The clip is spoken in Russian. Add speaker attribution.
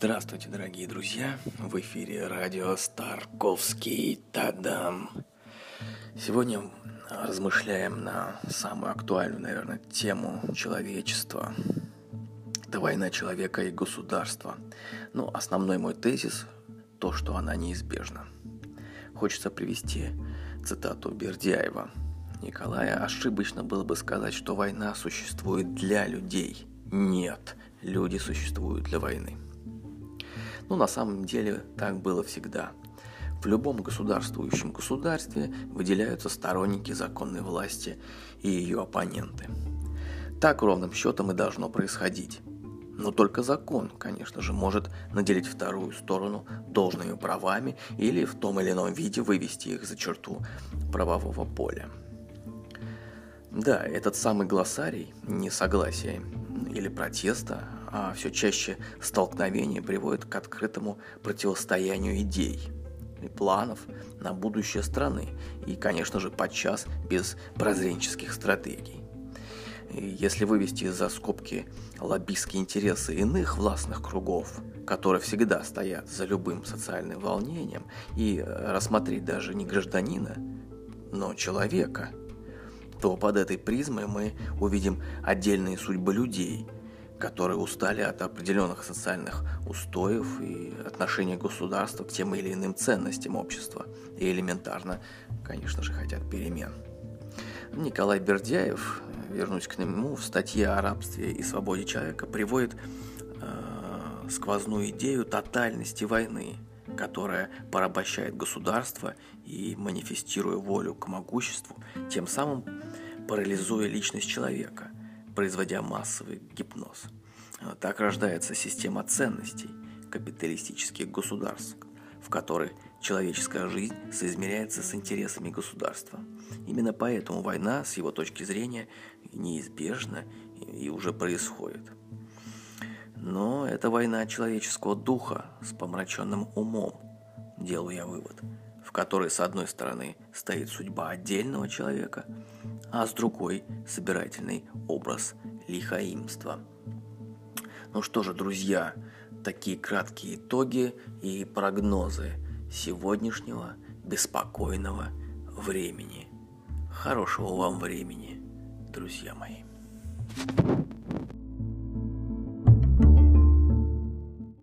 Speaker 1: Здравствуйте, дорогие друзья! В эфире радио Старковский Тадам. Сегодня размышляем на самую актуальную, наверное, тему человечества. Это война человека и государства. Но ну, основной мой тезис – то, что она неизбежна. Хочется привести цитату Бердяева. Николая ошибочно было бы сказать, что война существует для людей. Нет, люди существуют для войны. Но на самом деле так было всегда. В любом государствующем государстве выделяются сторонники законной власти и ее оппоненты. Так ровным счетом и должно происходить. Но только закон, конечно же, может наделить вторую сторону должными правами или в том или ином виде вывести их за черту правового поля. Да, этот самый глоссарий несогласия или протеста а все чаще столкновения приводят к открытому противостоянию идей и планов на будущее страны и, конечно же, подчас без прозренческих стратегий. И если вывести за скобки лоббистские интересы иных властных кругов, которые всегда стоят за любым социальным волнением, и рассмотреть даже не гражданина, но человека, то под этой призмой мы увидим отдельные судьбы людей – которые устали от определенных социальных устоев и отношения государства к тем или иным ценностям общества и элементарно, конечно же, хотят перемен. Николай Бердяев, вернусь к нему, в статье о рабстве и свободе человека приводит э, сквозную идею тотальности войны, которая порабощает государство и, манифестируя волю к могуществу, тем самым парализуя личность человека – производя массовый гипноз. Так рождается система ценностей капиталистических государств, в которой человеческая жизнь соизмеряется с интересами государства. Именно поэтому война, с его точки зрения, неизбежна и уже происходит. Но это война человеческого духа с помраченным умом, делаю я вывод, которой с одной стороны стоит судьба отдельного человека, а с другой – собирательный образ лихаимства. Ну что же, друзья, такие краткие итоги и прогнозы сегодняшнего беспокойного времени. Хорошего вам времени, друзья мои.